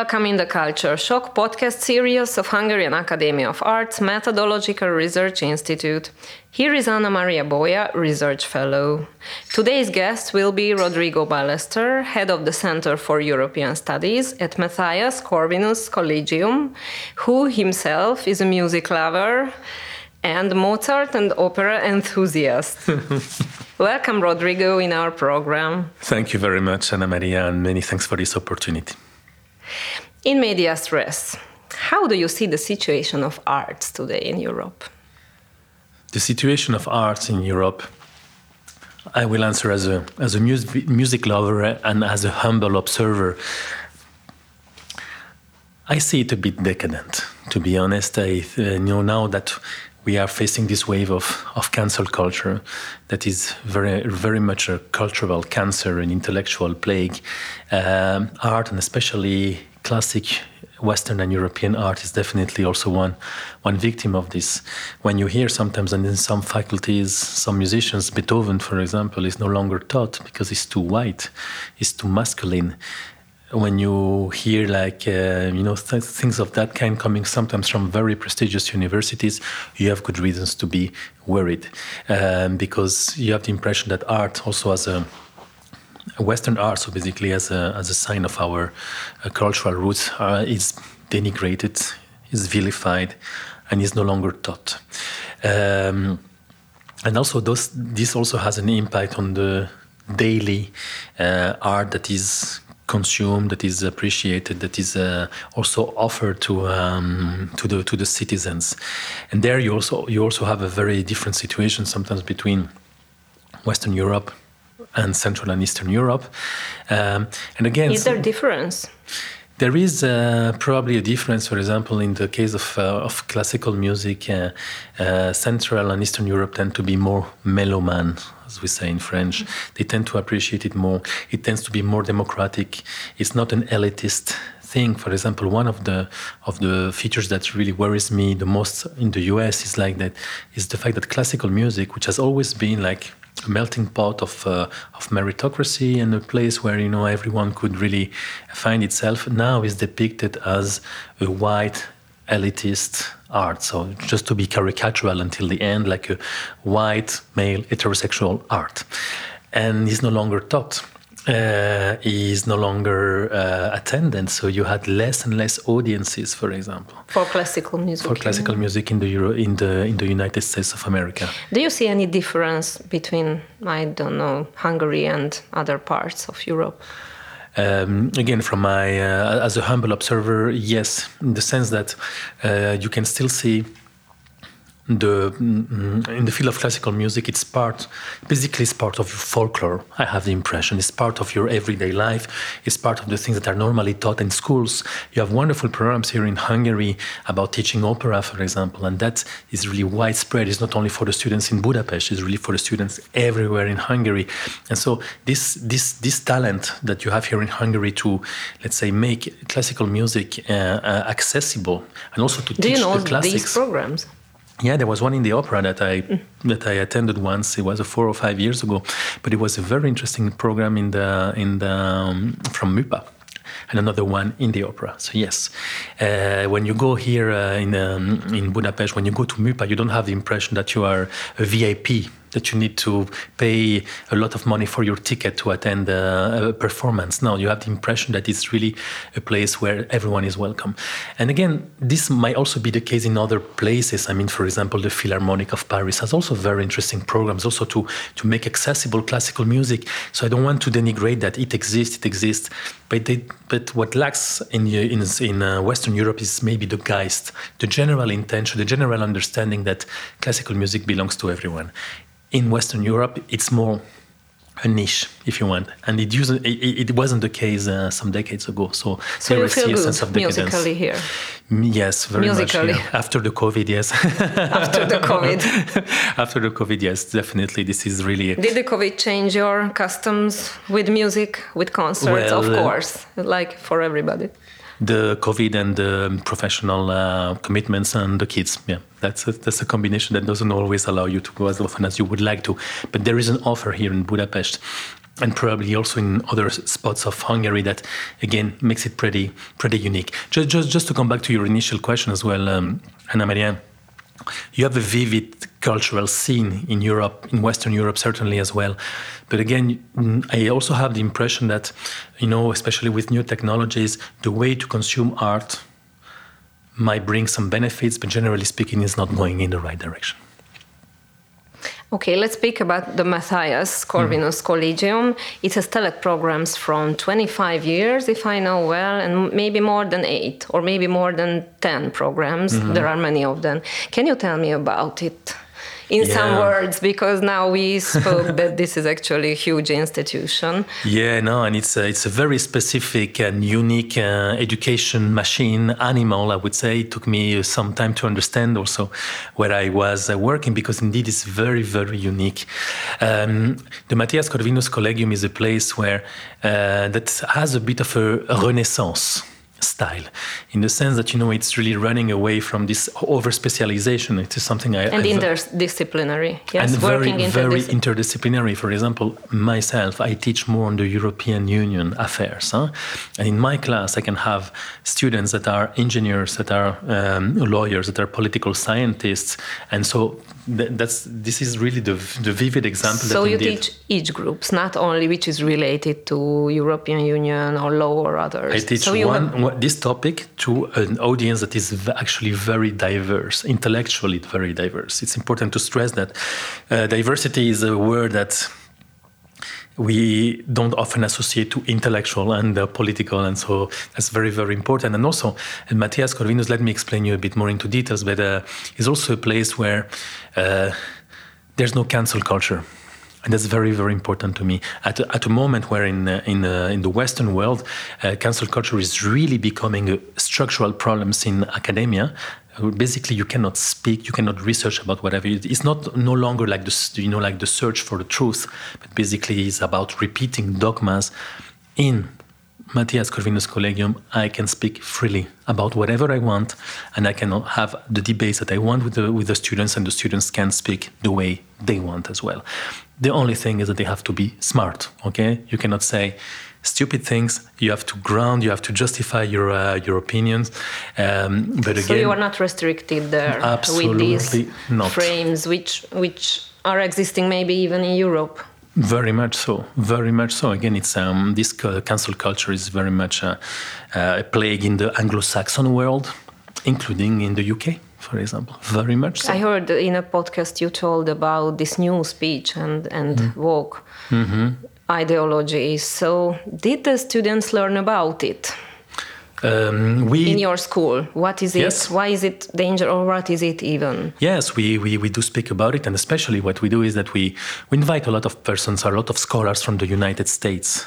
Welcome in the Culture Shock podcast series of Hungarian Academy of Arts Methodological Research Institute. Here is Anna Maria Boya, Research Fellow. Today's guest will be Rodrigo Ballester, head of the Center for European Studies at Matthias Corvinus Collegium, who himself is a music lover and Mozart and opera enthusiast. Welcome, Rodrigo, in our program. Thank you very much, Anna Maria, and many thanks for this opportunity. In medias res, how do you see the situation of arts today in Europe? The situation of arts in Europe, I will answer as a, as a music, music lover and as a humble observer. I see it a bit decadent, to be honest. I uh, know now that we are facing this wave of, of cancel culture that is very very much a cultural cancer, and intellectual plague. Um, art and especially classic Western and European art is definitely also one one victim of this. When you hear sometimes and in some faculties, some musicians, Beethoven, for example, is no longer taught because he's too white, he's too masculine when you hear like uh, you know th- things of that kind coming sometimes from very prestigious universities you have good reasons to be worried. Um, because you have the impression that art also as a western art so basically as a, as a sign of our uh, cultural roots uh, is denigrated is vilified and is no longer taught. Um, and also those, this also has an impact on the daily uh, art that is consumed, that is appreciated, that is uh, also offered to um, to the to the citizens. And there you also you also have a very different situation sometimes between Western Europe and Central and Eastern Europe. Um, and again, is there a difference? There is uh, probably a difference, for example, in the case of, uh, of classical music, uh, uh Central and Eastern Europe tend to be more meloman, as we say in French. They tend to appreciate it more. It tends to be more democratic. It's not an elitist thing. For example, one of the of the features that really worries me the most in the US is like that is the fact that classical music, which has always been like a melting pot of uh, of meritocracy and a place where you know everyone could really find itself now is depicted as a white elitist art so just to be caricatural until the end like a white male heterosexual art and is no longer taught uh, is no longer uh, attendant, so you had less and less audiences, for example, for classical music. For classical music in the Euro, in the in the United States of America. Do you see any difference between I don't know Hungary and other parts of Europe? Um, again, from my uh, as a humble observer, yes, in the sense that uh, you can still see the mm, in the field of classical music it's part basically it's part of your folklore i have the impression. It's part of your everyday life. It's part of the things that are normally taught in schools. You have wonderful programs here in hungary about teaching opera for example and that is really widespread. It's not only for the students in budapest it's really for the students everywhere in hungary. And so this this this talent that you have here in hungary to let's say make classical music uh, uh, accessible and also to Do teach you know the classics. these programs yeah, there was one in the opera that I that I attended once. It was four or five years ago, but it was a very interesting program in the in the um, from MUPA, and another one in the opera. So yes, uh, when you go here uh, in um, in Budapest, when you go to MUPA, you don't have the impression that you are a VIP that you need to pay a lot of money for your ticket to attend a, a, performance. No, you have the impression that it's really a place where everyone is welcome. And again, this might also be the case in other places. I mean, for example, the Philharmonic of Paris has also very interesting programs, also to to make accessible classical music. So I don't want to denigrate that it exists. It exists, but they, but what lacks in in, in uh, Western Europe is maybe the Geist, the general intention, the general understanding that classical music belongs to everyone in Western Europe, it's more a niche, if you want, and it used it, it wasn't the case uh, some decades ago. So, so there is a sense of decadence. musically here. Yes, very musically. much. Yeah. After the COVID, yes. After the COVID. After the COVID, yes, definitely. This is really. Did the COVID change your customs with music, with concerts? Well, of uh, course, like for everybody the COVID and the professional uh, commitments and the kids. Yeah, that's a, that's a combination that doesn't always allow you to go as often as you would like to. But there is an offer here in Budapest and probably also in other spots of Hungary that again makes it pretty pretty unique. Just just just to come back to your initial question as well, um, Anna Maria. You have a vivid cultural scene in Europe, in Western Europe, certainly as well. But again, I also have the impression that, you know, especially with new technologies, the way to consume art might bring some benefits, but generally speaking, it's not going in the right direction. Okay, let's speak about the Matthias Corvinus mm. Collegium. It has telec programs from 25 years, if I know well, and maybe more than eight, or maybe more than 10 programs. Mm -hmm. There are many of them. Can you tell me about it? In yeah. some words because now we spoke that this is actually a huge institution. Yeah, no, and it's a, it's a very specific and unique uh, education machine animal. I would say it took me some time to understand also where I was uh, working because indeed it's very very unique. Um, the Matthias Corvinus Collegium is a place where uh, that has a bit of a, a renaissance style. In the sense that you know it's really running away from this over specialization it is something i and I've, interdisciplinary yes and very very interdisciplinary. For example myself i teach more on the european union affairs huh? and in my class i can have students that are engineers that are um, lawyers that are political scientists. And so that's this is really the, the vivid example so you teach each groups not only which is related to european union or law or others. I teach so one, have... this topic to an audience that is actually very diverse intellectually very diverse. It's important to stress that uh, diversity is a word that we don't often associate to intellectual and uh, political, and so that's very, very important. And also, and Matthias Corvinus, let me explain you a bit more into details, but uh, is also a place where uh, there's no cancel culture. And that's very, very important to me. At at a moment where in uh, in uh, in the Western world, uh, cancel culture is really becoming a structural problems in academia, basically you cannot speak you cannot research about whatever it's not no longer like the you know like the search for the truth but basically it's about repeating dogmas in Matthias Corvinus Collegium, I can speak freely about whatever I want, and I can have the debates that I want with the, with the students, and the students can speak the way they want as well. The only thing is that they have to be smart, okay? You cannot say, stupid things. You have to ground. You have to justify your uh, your opinions. Um, but again, so you are not restricted there with these not. frames, which which are existing maybe even in Europe. Very much so. Very much so. Again, it's um, this cancel culture is very much a, a plague in the Anglo-Saxon world, including in the UK for example. Very much so. I heard in a podcast you told about this new speech and, and mm. walk. Mm -hmm ideology. So, did the students learn about it? Um, we, in your school what is it yes. why is it danger or what is it even yes we, we, we do speak about it and especially what we do is that we, we invite a lot of persons a lot of scholars from the united states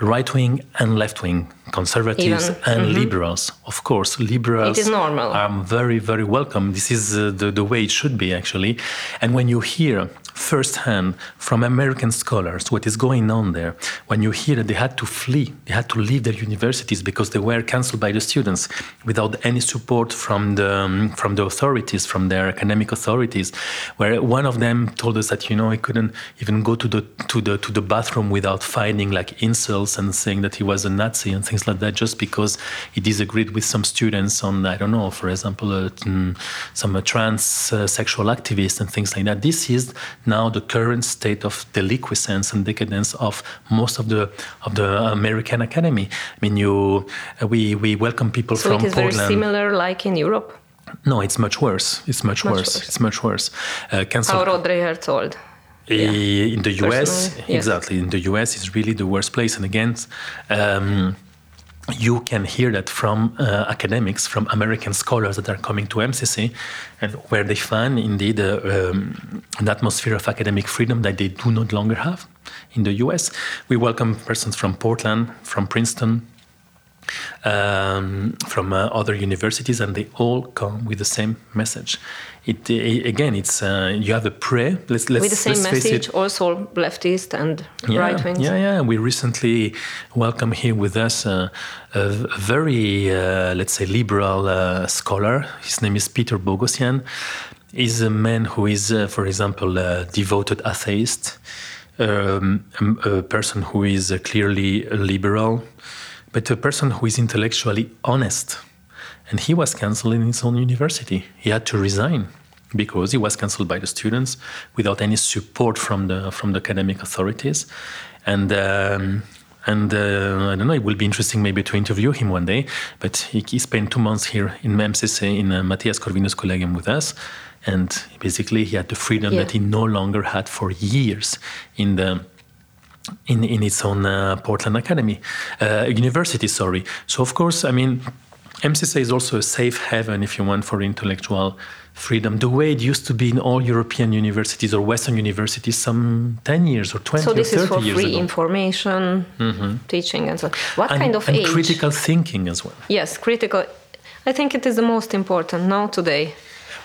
right wing and left wing conservatives Even. and mm -hmm. liberals. Of course, liberals it is normal. are very, very welcome. This is uh, the, the way it should be, actually. And when you hear firsthand from American scholars what is going on there, when you hear that they had to flee, they had to leave their universities because they were cancelled by the students without any support from the um, from the authorities, from their academic authorities, where one of them told us that you know he couldn't even go to the to the to the bathroom without finding like insults and saying that he was a Nazi and things like that, just because he disagreed with some students on I don't know, for example, uh, some uh, trans uh, sexual activists and things like that. This is now the current state of delinquescence and decadence of most of the of the American academy. I mean, you uh, we we welcome people so from it is Portland. very similar, like in Europe. No, it's much worse. It's much, much worse. worse. It's much worse. Uh, cancel. How Rodriguez told. Yeah. In the US, exactly. In the US, it's really the worst place. And again, um, you can hear that from uh, academics, from American scholars that are coming to MCC, and where they find indeed uh, um, an atmosphere of academic freedom that they do not longer have in the US. We welcome persons from Portland, from Princeton, um, from uh, other universities, and they all come with the same message. It, it again, it's uh, you have a prayer. Let's, let's with the same message, also leftist and yeah, right wing. Yeah, yeah. We recently welcome here with us uh, a very, uh, let's say, liberal uh, scholar. His name is Peter Boghossian. He's a man who is, uh, for example, a devoted atheist um, a person who is clearly liberal, but a person who is intellectually honest. And he was cancelled in his own university. He had to resign because he was cancelled by the students without any support from the from the academic authorities. And um, and uh, I don't know, it will be interesting maybe to interview him one day. But he, he spent two months here in MCC in uh, Matthias Corvinus Collegium with us. And basically, he had the freedom Yeah. that he no longer had for years in the in, in its own uh, Portland Academy, uh, university, sorry. So, of course, I mean, MCC is also a safe haven, if you want, for intellectual freedom, the way it used to be in all European universities or Western universities some 10 years or 20 So this or 30 is for free ago. information, teaching, and so. What and, kind of and age? critical thinking as well. Yes, critical. I think it is the most important now today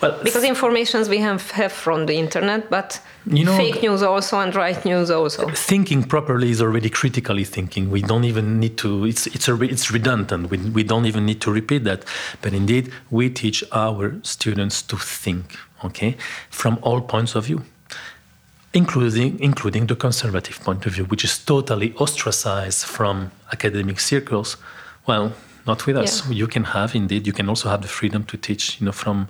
Well, because informations we have have from the internet, but You know, fake news also and right news also. thinking properly is already critically thinking. We don't even need to. It's it's a, it's redundant. We, we don't even need to repeat that. But indeed, we teach our students to think. Okay, from all points of view, including including the conservative point of view, which is totally ostracized from academic circles. Well. Not with us. Yeah. You can have indeed. You can also have the freedom to teach. You know, from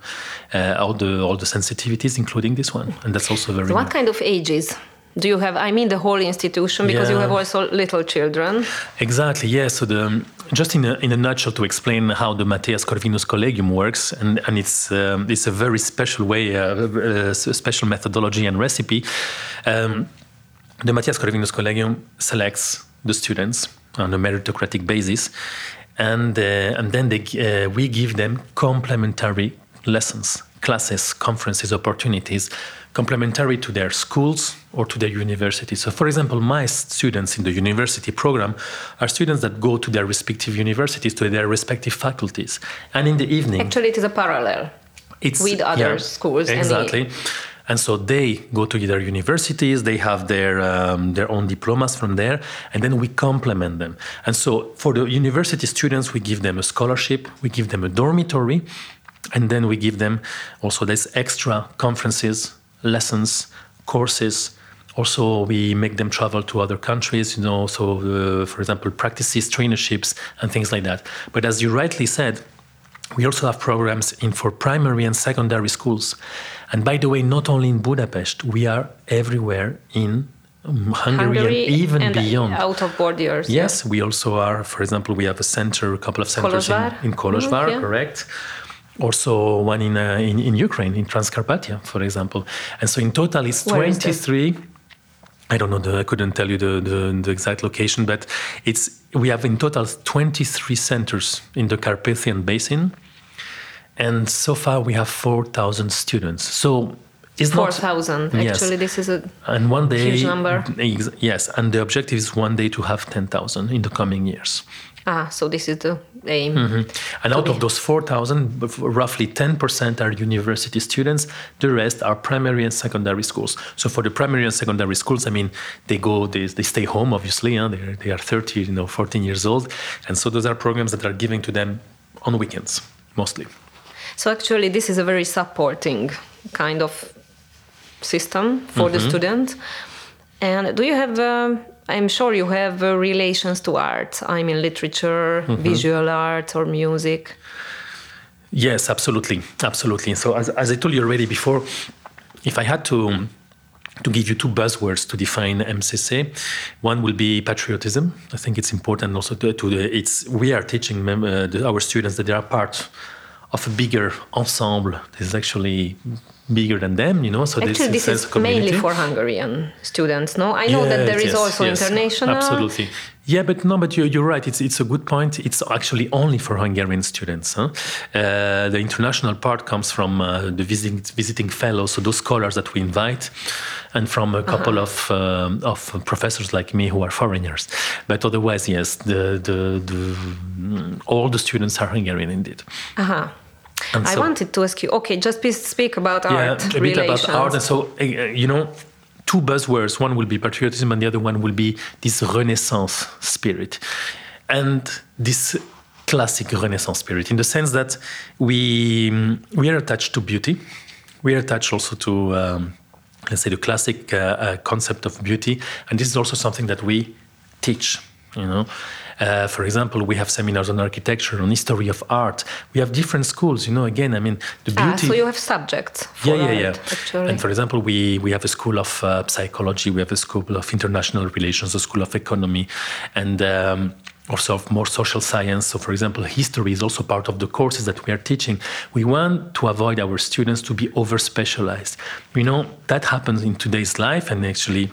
uh, all the all the sensitivities, including this one, and that's also very. What kind of ages do you have? I mean, the whole institution because you have also little children. Exactly. Yes. So the just in a, in a nutshell to explain how the Matthias Corvinus Collegium works, and and it's um, it's a very special way, uh, uh, special methodology and recipe. Um, the Matthias Corvinus Collegium selects the students on a meritocratic basis, and uh, and then they, uh, we give them complementary lessons, classes, conferences, opportunities, complementary to their schools or to their university. So, for example, my students in the university program are students that go to their respective universities, to their respective faculties, and in the evening Actually, it is a parallel. it's with other schools and the- Exactly. And so they go to their universities, they have their um, their own diplomas from there, and then we complement them. And so for the university students, we give them a scholarship, we give them a dormitory, and then we give them also this extra conferences, lessons, courses. Also, we make them travel to other countries, you know, so uh, for example, practices, traineeships and things like that. But as you rightly said, we also have programs in for primary and secondary schools. And by the way, not only in Budapest, we are everywhere in um, Hungary, Hungary and even and beyond. out of borders. Yes, we also are, for example, we have a center, a couple of centers in, Kolozsvár. in Kolozsvár, Mhm, yeah. correct? Also one in, uh, in, in Ukraine, in Transcarpathia, for example. And so in total it's Where is this? 23 I don't know. The, I couldn't tell you the, the, the exact location, but it's we have in total 23 centers in the Carpathian Basin, and so far we have 4,000 students. So it's Four not thousand. Yes. Actually, this is a and one day Huge number. Yes, and the objective is one day to have 10,000 in the coming years. ah. So this is the aim. And out of those 4,000, roughly 10% are university students. The rest are primary and secondary schools. So for the primary and secondary schools, I mean, they go, they, they stay home, obviously. Huh? They're, they are 30, you know, 14 years old. And so those are programs that are given to them on weekends, mostly. So actually, this is a very supporting kind of system for Mm-hmm. the student. And do you have? um I'm sure you have uh, relations to art. I mean, literature, Mm-hmm. visual art, or music. Yes, absolutely, absolutely. So as, as I told you already before, if I had to to give you two buzzwords to define MCC, one will be patriotism. I think it's important also to, to the, it's we are teaching mem- uh, the, our students that they are part of a bigger ensemble This is actually bigger than them. You know, so Actually, this sense is mainly for Hungarian students. No, I know that there is Yes, also yes, international. Absolutely. Yeah, but no, but you're, you're right. It's it's a good point. It's actually only for Hungarian students. Huh? Uh, the international part comes from uh, the visiting visiting fellows, so those scholars that we invite, and from a couple of um, of professors like me who are foreigners. But otherwise, yes, the the, the all the students are Hungarian indeed. Uh-huh. And I so- wanted to ask you. Okay, just please speak about yeah, art a bit about art. And so, uh, you know, two buzzwords. One will be patriotism, and the other one will be this Renaissance spirit, and this classic Renaissance spirit, in the sense that we we are attached to beauty, we are attached also to. Um, let's say, the classic uh, uh, concept of beauty. And this is also something that we teach. You know, uh, for example, we have seminars on architecture, on history of art. We have different schools. You know, again, I mean, the beauty. Ah, so you have subjects. yeah, yeah, yeah. Actually. And for example, we we have a school of uh, psychology, we have a school of international relations, a school of economy, and. Um, also of more social science. So, for example, history is also part of the courses that we are teaching. We want to avoid our students to be over specialized. You know, that happens in today's life, and actually,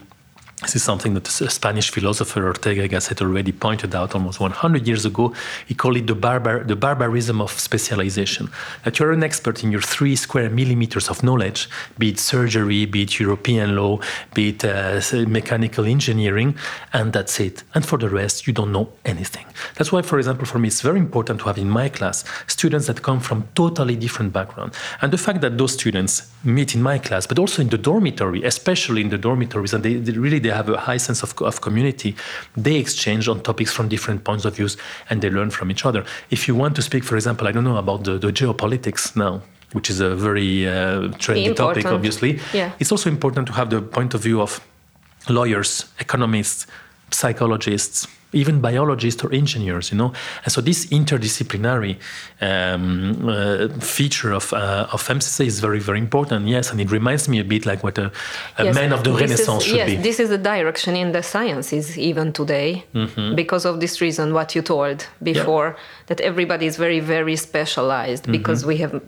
this is something that the Spanish philosopher Ortega y Gasset already pointed out almost 100 years ago. He called it the, barbar- the barbarism of specialization. That you're an expert in your three square millimeters of knowledge, be it surgery, be it European law, be it uh, mechanical engineering, and that's it. And for the rest, you don't know anything. That's why, for example, for me, it's very important to have in my class students that come from totally different backgrounds. And the fact that those students meet in my class, but also in the dormitory, especially in the dormitories, and they, they really they have a high sense of, of community. They exchange on topics from different points of views, and they learn from each other. If you want to speak, for example, I don't know about the, the geopolitics now, which is a very uh, trendy Important. topic, obviously. Yeah. It's also important to have the point of view of lawyers, economists, psychologists, even biologists or engineers, you know. And so this interdisciplinary um, uh, feature of, uh, of MCC is very, very important, yes. And it reminds me a bit like what a, a Yes, man of the Renaissance is, should yes, be. this is the direction in the sciences even today, Mm-hmm. because of this reason what you told before that everybody is very very specialized because we have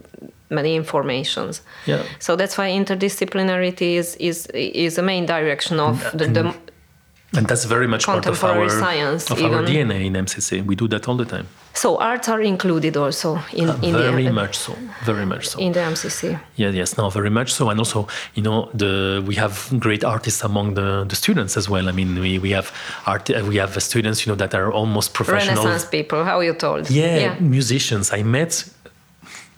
many informations. Mm-hmm. Yeah. So that's why interdisciplinarity is is is the main direction of the, the And that's very much part of our, science, of our. DNA in MCC. We do that all the time. so arts are included also in Uh, in very the much so. Very much so. in the MCC. Yeah, yes, no, very much so. And also, you know, the we have great artists among the, the students as well. I mean, we, we have art, uh, we have students, you know, that are almost professional. Renaissance people, how you told? Yeah, Yeah, musicians. I met,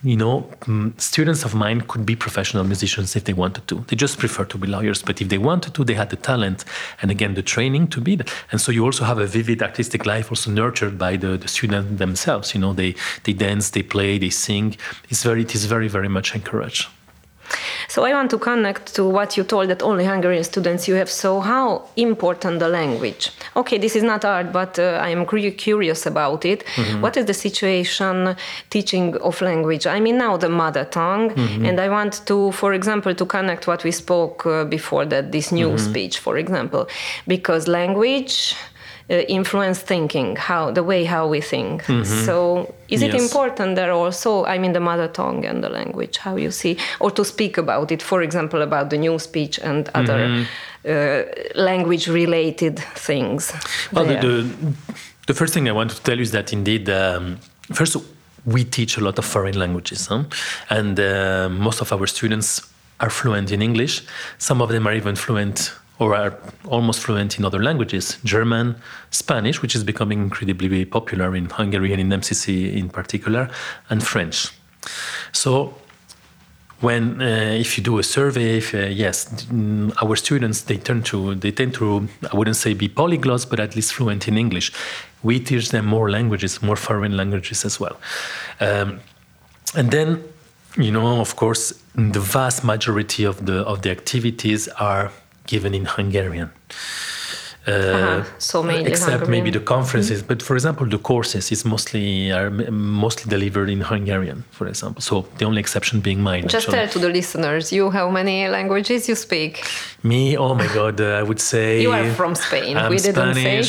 you know, mm, students of mine could be professional musicians if they wanted to. They just prefer to be lawyers. But if they wanted to, they had the talent and again the training to be. That. And so you also have a vivid artistic life, also nurtured by the, the students themselves. You know, they they dance, they play, they sing. It's very, it is very, very much encouraged. So I want to connect to what you told that only Hungarian students you have. So how important the language? Okay, this is not art, but uh, I am curi- curious about it. What is the situation teaching of language? I mean now the mother tongue, and I want to, for example, to connect what we spoke uh, before that this new speech, for example, because language. Uh, influence thinking how the way how we think so is it important there also i mean the mother tongue and the language how you see or to speak about it for example about the new speech and other Mm-hmm. uh, language related things Well, the, the, the first thing I want to tell you is that indeed, um, first, we teach a lot of foreign languages, huh? and uh, most of our students are fluent in English. Some of them are even fluent or are almost fluent in other languages German, Spanish, which is becoming incredibly popular in Hungary and in MCC in particular, and French. So, when uh, if you do a survey if, uh, yes mm, our students they tend to they tend to i wouldn't say be polyglots but at least fluent in english we teach them more languages more foreign languages as well um, and then you know of course the vast majority of the of the activities are given in hungarian uh, Uh-huh. So mainly except maybe the conferences but for example the courses is mostly are mostly delivered in hungarian for example so the only exception being mine just actually. tell to the listeners you how many languages you speak Me, oh my God, uh, I would say. You are from Spain. I'm We didn't say.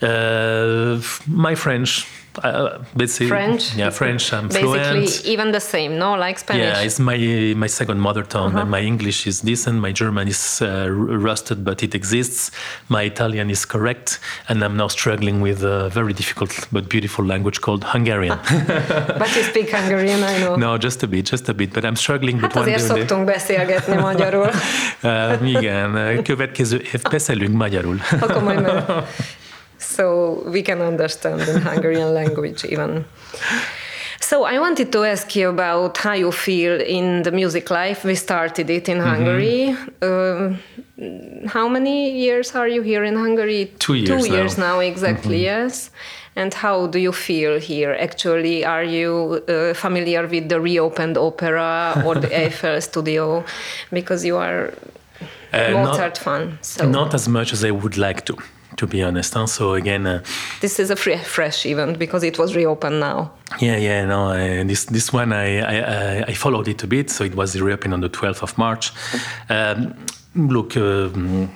Uh, my French. Uh, let's french Yeah, French. I'm basically fluent. even the same no like spanish Yeah, it's my my second mother tongue. Uh-huh. And my English is decent. My German is uh, rusted, but it exists. My Italian is correct, and I'm now struggling with a very difficult but beautiful language called Hungarian. but you speak Hungarian I know no, just a bit, just a bit. But I'm struggling. Hát but azért day, one day- szoktunk beszélgetni magyarul. Uh, igen, következő év beszélünk magyarul. Akkor majd So we can understand in Hungarian language even. So I wanted to ask you about how you feel in the music life. We started it in Mm-hmm. Hungary. Um how many years are you here in Hungary? Two years Two now. Years now, exactly. Yes. And how do you feel here? Actually, are you uh, familiar with the reopened opera or the Eiffel Studio? Because you are Uh, Mozart not, fan. So not as much as I would like to, to be honest. Huh? So again, uh, this is a free, fresh event because it was reopened now. yeah, yeah, no, uh, this this one I, I I- followed it a bit. So it was reopened on the 12th of March. Um, look. Um,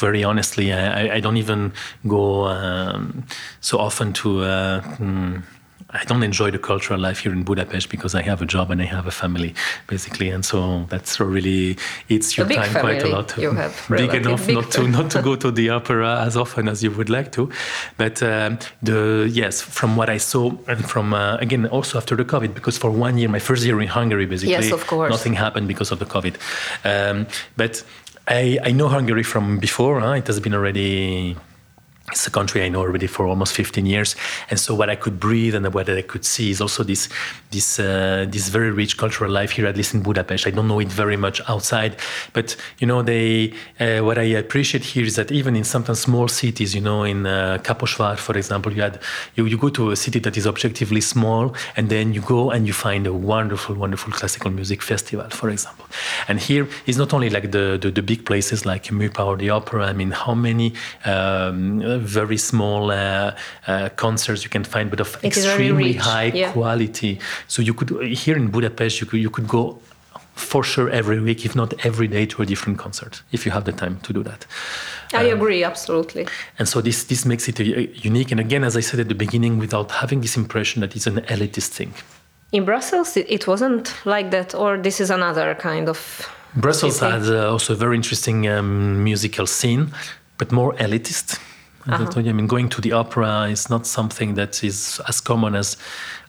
very honestly, I, I- don't even go um, so often to. Uh, mm, I don't enjoy the cultural life here in Budapest because I have a job and I have a family, basically, and so that's really eats your time quite a lot. you have, big enough big not to not to go to the opera as often as you would like to, but um, the yes, from what I saw and from uh, again also after the COVID, because for one year, my first year in Hungary, basically, Yes, of course. nothing happened because of the COVID, um, but. I, I know Hungary from before. Huh? It has been already it's a country I know already for almost 15 years, and so what I could breathe and what I could see is also this this uh, this very rich cultural life here, at least in Budapest. I don't know it very much outside, but you know, they uh, what I appreciate here is that even in sometimes small cities, you know, in uh, Kaposvár, for example, you had you, you go to a city that is objectively small, and then you go and you find a wonderful, wonderful classical music festival, for example. And here is not only like the, the, the big places like Mupa or the opera. I mean, how many um, very small uh, uh, concerts you can find, but of It extremely high yeah. quality. So you could here in Budapest, you could you could go for sure every week, if not every day, to a different concert if you have the time to do that. I agree, absolutely. And so this this makes it uh, unique. And again, as I said at the beginning, without having this impression that it's an elitist thing. In Brussels, it, it wasn't like that, or this is another kind of. Brussels has uh, also a very interesting um, musical scene, but more elitist. As I told you, I mean, going to the opera is not something that is as common as,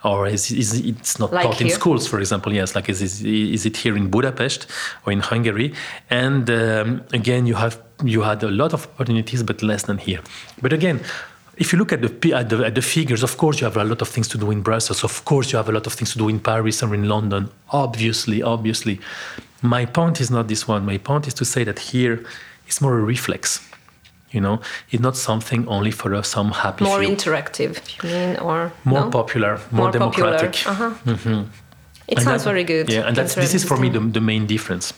or is, is it's not Like taught in schools, for example. Yes, like is, is, is it here in Budapest or in Hungary? And um, again, you have you had a lot of opportunities, but less than here. But again. If you look at the, at the at the figures, of course you have a lot of things to do in Brussels. Of course you have a lot of things to do in Paris or in London. Obviously, obviously. My point is not this one. My point is to say that here it's more a reflex. You know, it's not something only for uh, some happy More few. interactive, you mean, or more no? popular, more, democratic. Popular. Uh-huh. It And sounds that- very good. Yeah, and that's this is for me the, the main difference.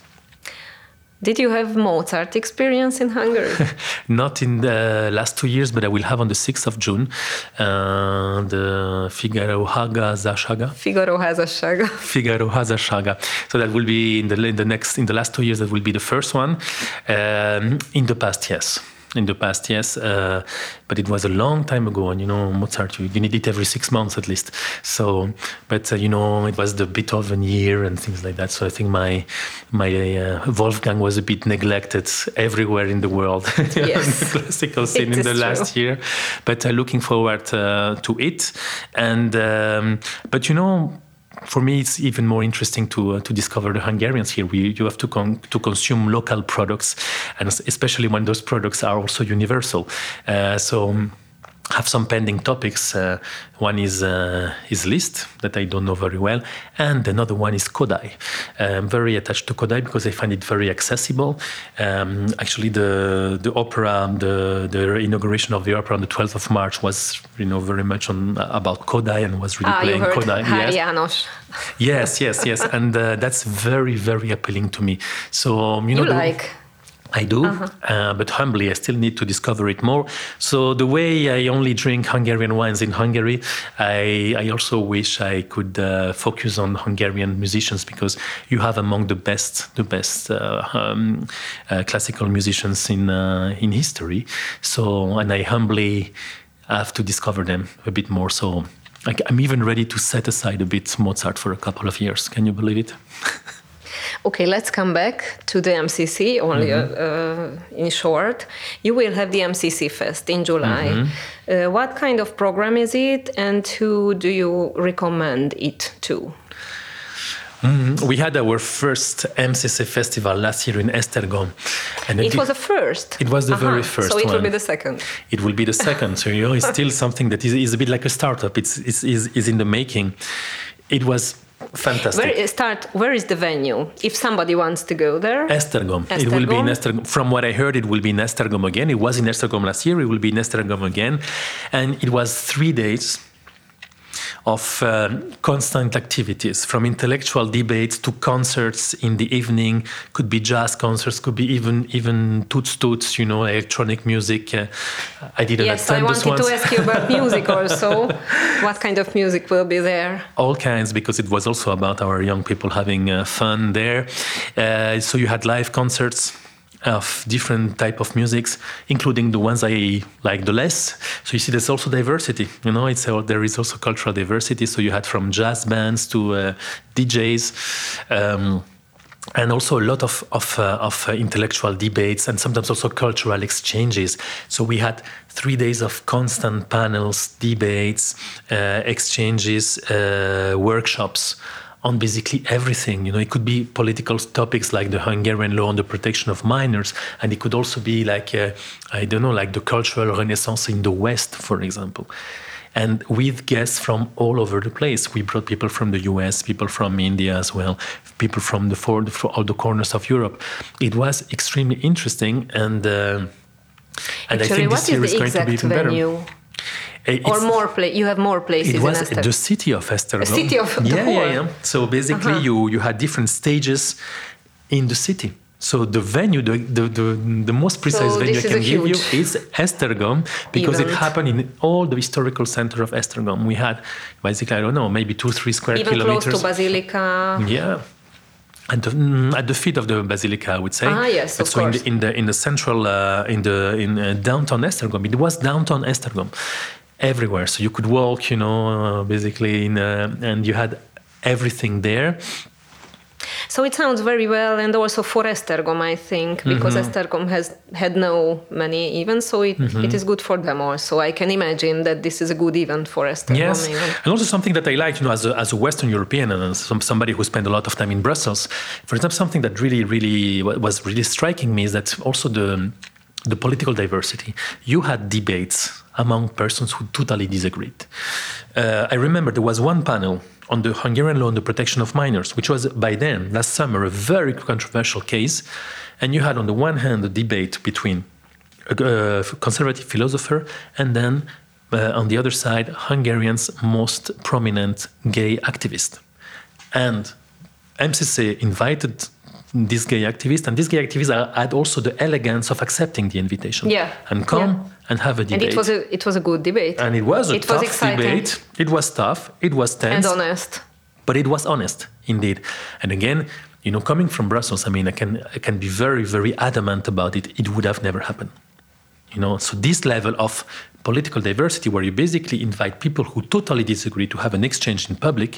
Did you have Mozart experience in Hungary? Not in the last two years, but I will have on the 6th of June uh, the Figaro Haga Zashaga. Figaro házassága. Figaro Hazashaga. So that will be in the in the next in the last two years. That will be the first one. Um, in the past, yes. In the past, yes, uh, but it was a long time ago, and you know Mozart, you, you need it every six months at least. So, but uh, you know it was the Beethoven year and things like that. So I think my my uh, Wolfgang was a bit neglected everywhere in the world, Yes. in the classical scene in the last true. year. But uh, looking forward uh, to it, and um, but you know for me, it's even more interesting to uh, to discover the Hungarians here. We you have to con- to consume local products, and especially when those products are also universal. Uh, so. Um, have some pending topics. Uh, one is uh, is Liszt that I don't know very well, and another one is Kodály. I'm very attached to Kodály because I find it very accessible. Um, actually, the the opera, the the inauguration of the opera on the 12th of March was you know very much on about Kodály and was really Ah, playing heard Kodály. Háry Yes. János. Yes, yes, yes, and uh, that's very, very appealing to me. So um, you know, You the- like? I do, uh, but humbly, I still need to discover it more. So the way I only drink Hungarian wines in Hungary, I, I also wish I could uh, focus on Hungarian musicians because you have among the best, the best uh, um, uh, classical musicians in uh, in history. So, and I humbly have to discover them a bit more. So. I- I'm even ready to set aside a bit Mozart for a couple of years. Can you believe it? Okay, let's come back to the MCC only Mm-hmm. uh, uh, in short. You will have the MCC Fest in July. Mm-hmm. Uh, what kind of program is it and who do you recommend it to? We had our first MCC festival last year in Esztergom. and It was a first. It was the Uh-huh, very first So it will be the second. it will be the second. So you know, it's still something that is, is a bit like a startup. It's, it's is, is in the making. It was fantastic. Where is start? Where is the venue? If somebody wants to go there, Esztergom. It will be in? Esztergom. From what I heard, it will be in Esztergom again. It was in Esztergom last year. It will be in Esztergom again, and it was three days of uh, constant activities, from intellectual debates to concerts in the evening. Could be jazz concerts, could be even even toots toots, you know, electronic music. Uh, I didn't Yes, attend I those wanted to ask you about music also. what kind of music will be there? all kinds because it was also about our young people having uh, fun there. Uh, so you had live concerts of different type of musics, including the ones I like the less. So you see, there's also diversity. You know, it's uh, there is also cultural diversity. So you had from jazz bands to uh, DJs. Um, and also a lot of of, uh, of uh, intellectual debates and sometimes also cultural exchanges. So we had three days of constant panels, debates, uh, exchanges, uh, workshops on basically everything. You know, it could be political topics like the Hungarian law on the protection of minors, and it could also be like uh, I don't know, like the cultural renaissance in the West, for example and with guests from all over the place. We brought people from the US, people from India as well, people from the four, from all the corners of Europe. It was extremely interesting, and uh, and I think this year is going to be even better. venue? Uh, Or more place? You have more places it was the city of Esztergom. city of the yeah, yeah, yeah. So basically, Uh-huh. you you had different stages in the city. So the venue, the the, the, the most precise So venue I can give you is Esztergom because it happened in all the historical center of Esztergom. We had basically I don't know maybe two three square Even close kilometers. to Basilica. Yeah. At the, mm, at the feet of the basilica, I would say. Ah, yes, But of so in course. the in the in the central uh, in the in uh, downtown Esztergom, it was downtown Esztergom, everywhere. So you could walk, you know, uh, basically, in, uh, and you had everything there. So it sounds very well, and also for Esztergom, I think, because Mm-hmm. Esztergom has had no many events, so it, Mm-hmm. it is good for them also. I can imagine that this is a good event for Esztergom. Yes, even. and also something that I like, you know, as a, as a Western European and as some, somebody who spent a lot of time in Brussels. For example, something that really, really was really striking me is that also the the political diversity. You had debates among persons who totally disagreed. Uh, I remember there was one panel on the Hungarian law on the protection of minors, which was by then last summer a very controversial case, and you had on the one hand a debate between a uh, conservative philosopher, and then uh, on the other side, Hungarian's most prominent gay activist. And MCC invited this gay activist, and this gay activist had also the elegance of accepting the invitation Yeah, and come yeah. and have a debate. And it was a it was a good debate. and it was a it tough exciting debate. It was tough. It was tense. and honest. but it was honest indeed and again you know coming from brussels i mean i can i can be very very adamant about it it would have never happened you know so this level of political diversity where you basically invite people who totally disagree to have an exchange in public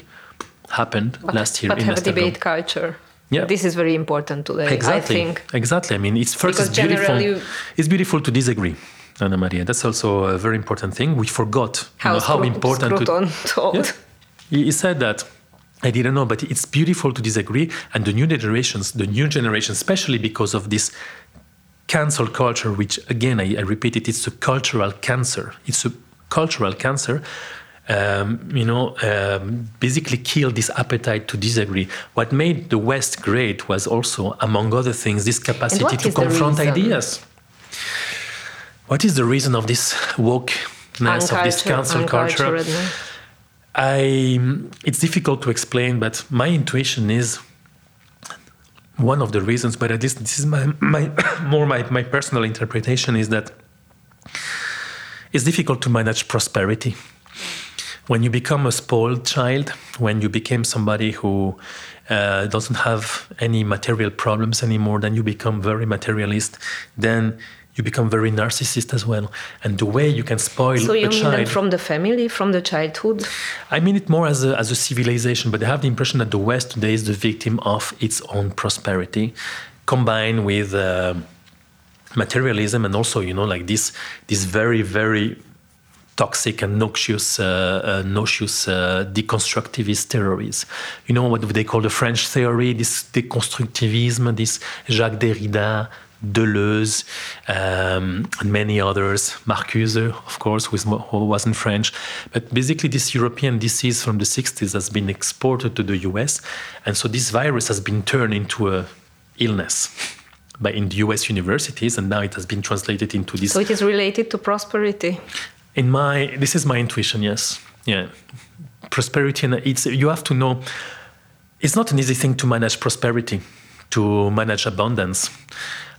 happened last year but in have a debate culture. Yeah. This is very important today. exactly I think. exactly i mean it's first Because it's beautiful generally- it's beautiful to disagree Anna Maria, that's also a very important thing. We forgot you How, know, how important to, Scruton told. Yeah. He he said that. I didn't know, but it's beautiful to disagree. And the new generations, the new generation, especially because of this cancel culture, which again, I, I repeat it, it's a cultural cancer. It's a cultural cancer. Um, you know, um, basically killed this appetite to disagree. What made the West great was also, among other things, this capacity to confront ideas. What is the reason of this wokeness, of this cancel culture? I it's difficult to explain, but my intuition is one of the reasons, but at least this is my, my more my, my personal interpretation is that it's difficult to manage prosperity. When you become a spoiled child, when you become somebody who uh, doesn't have any material problems anymore, then you become very materialist. Then you become very narcissist as well. And the way you can spoil So you a mean child. from the family, from the childhood? I mean it more as a, as a civilization, but I have the impression that the West today is the victim of its own prosperity, combined with uh, materialism and also, you know, like this this very very toxic and noxious, uh, uh, noxious uh, deconstructivist theories. You know what they call the French theory, this deconstructivism, this Jacques Derrida, Deleuze, um, and many others, Marcuse, of course, who, is, who wasn't French. But basically, this European disease from the 60s has been exported to the US. And so this virus has been turned into a illness by in the US universities, and now it has been translated into this So it is related to prosperity. In my this is my intuition yes yeah prosperity, and it's you have to know. It's not an easy thing to manage prosperity, to manage abundance.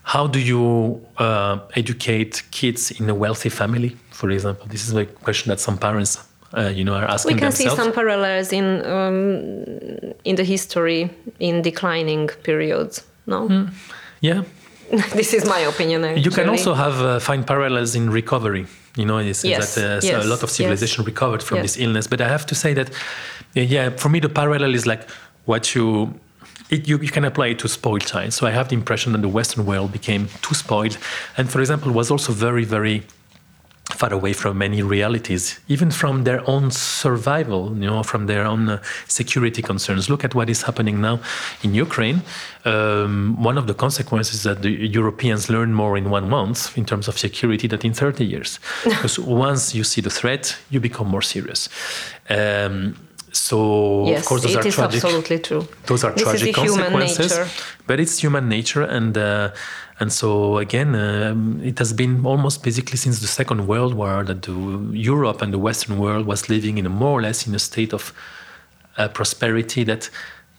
How do you uh, educate kids in a wealthy family, for example? This is a question that some parents, uh, you know, are asking We can themselves. see some parallels in um, in the history in declining periods. No, yeah, this is my opinion. Actually. You can also have uh, find parallels in recovery. You know, Yes, that uh, yes, a lot of civilization yes. recovered from Yes. this illness. But I have to say that, yeah, for me the parallel is like what you. It, you, you can apply it to spoiled child. So I have the impression that the Western world became too spoiled, and for example, was also very, very far away from many realities, even from their own survival, you know, from their own uh, security concerns. Look at what is happening now in Ukraine. Um, one of the consequences is that the Europeans learn more in one month in terms of security than in 30 years. because once you see the threat, you become more serious. Um, so, yes, of course, those it are is tragic. absolutely true. Those are This is tragic consequences, but it's human nature, and uh, and so again, um, it has been almost basically since the Second World War that the, Europe and the Western world was living in a more or less in a state of uh, prosperity that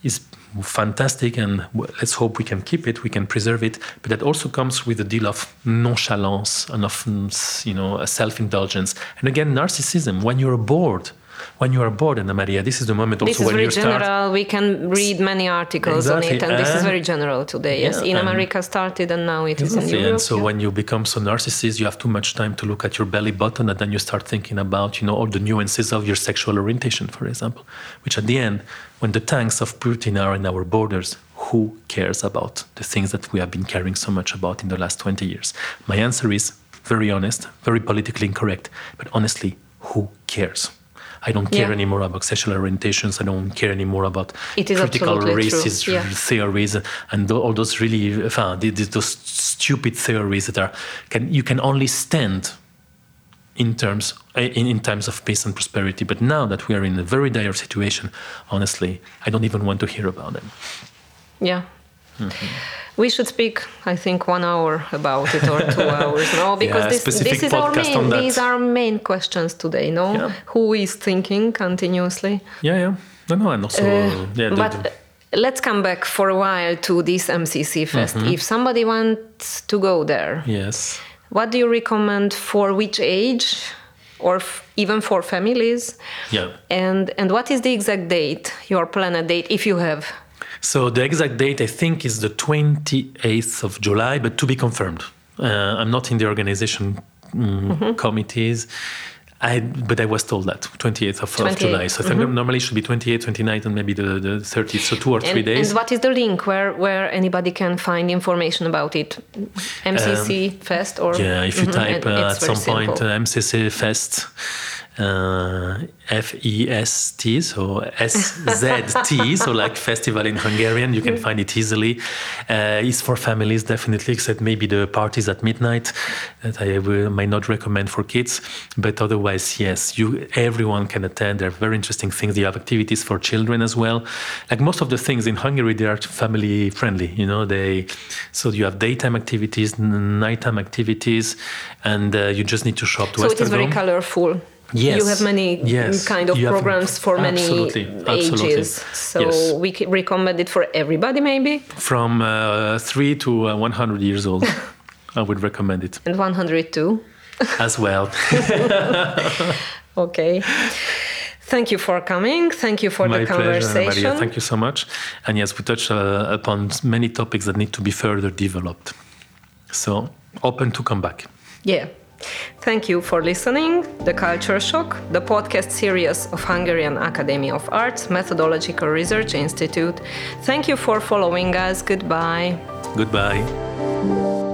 is fantastic, and let's hope we can keep it, we can preserve it. But that also comes with a deal of nonchalance and of mm, you know self-indulgence, and again, narcissism. When you're bored. When you are bored, Anna Maria, this is the moment also when you're. This is when very you start general. We can read many articles on it, and this is very general today. Yes, Yeah, in America started, and now it is in Europe. And so yeah. when you become so narcissist, you have too much time to look at your belly button, and then you start thinking about, you know, all the nuances of your sexual orientation, for example. Which at the end, when the tanks of Putin are in our borders, who cares about the things that we have been caring so much about in the last 20 years? My answer is very honest, very politically incorrect, but honestly, who cares? I don't care Yeah. anymore about sexual orientations. I don't care anymore about It is critical racist yeah. theories and all those really enfin, the- the- those stupid theories that are can you can only stand in terms in, in times of peace and prosperity but now that we are in a very dire situation honestly i don't even want to hear about them Yeah. Mm-hmm. We should speak, I think, one hour about it or two hours, no? Because Yeah, this, this is our main, these are main questions today, no? Yeah. Who is thinking continuously? yeah yeah no no and also Uh, yeah, the- but the- let's come back for a while to this MCC Fest. Mm-hmm. If somebody wants to go there, yes what do you recommend for which age or f- even for families? yeah And, and what is the exact date, your planned date, if you have? So the exact date I think is the 28th of July, but to be confirmed. Uh, I'm not in the organization mm, committees. I, but I was told that 28th of, of July. So I think normally it should be 28, 29, and maybe the, the 30th. So two or three And, days. and what is the link where, where anybody can find information about it? MCC Fest or? Um, yeah, if you Mhm, type uh, at some point uh, MCC Fest, uh, F E S T, so S Z T, so like festival in Hungarian, you can find it easily. Uh, it's for families, definitely, except maybe the parties at midnight that I will, might not recommend for kids. But otherwise, yes, you everyone can attend. There are very interesting things. You have activities for children as well. Like most of the things in Hungary, they are family friendly. You know, they so you have daytime activities, nighttime activities, and uh, you just need to shop to So it is very colorful. Yes. You have many Yes. kind of You programs for many Absolutely. Absolutely. ages. So Yes. we recommend it for everybody, maybe, from uh, three to uh, 100 years old. I would recommend it and 102. as well. Okay. Thank you for coming. Thank you for My the pleasure, conversation. Maria. Thank you so much. And yes, we touched uh, upon many topics that need to be further developed. So open to come back. Yeah. Thank you for listening. The Culture Shock, the podcast series of Hungarian Academy of Arts Methodological Research Institute. Thank you for following us. Goodbye. Goodbye.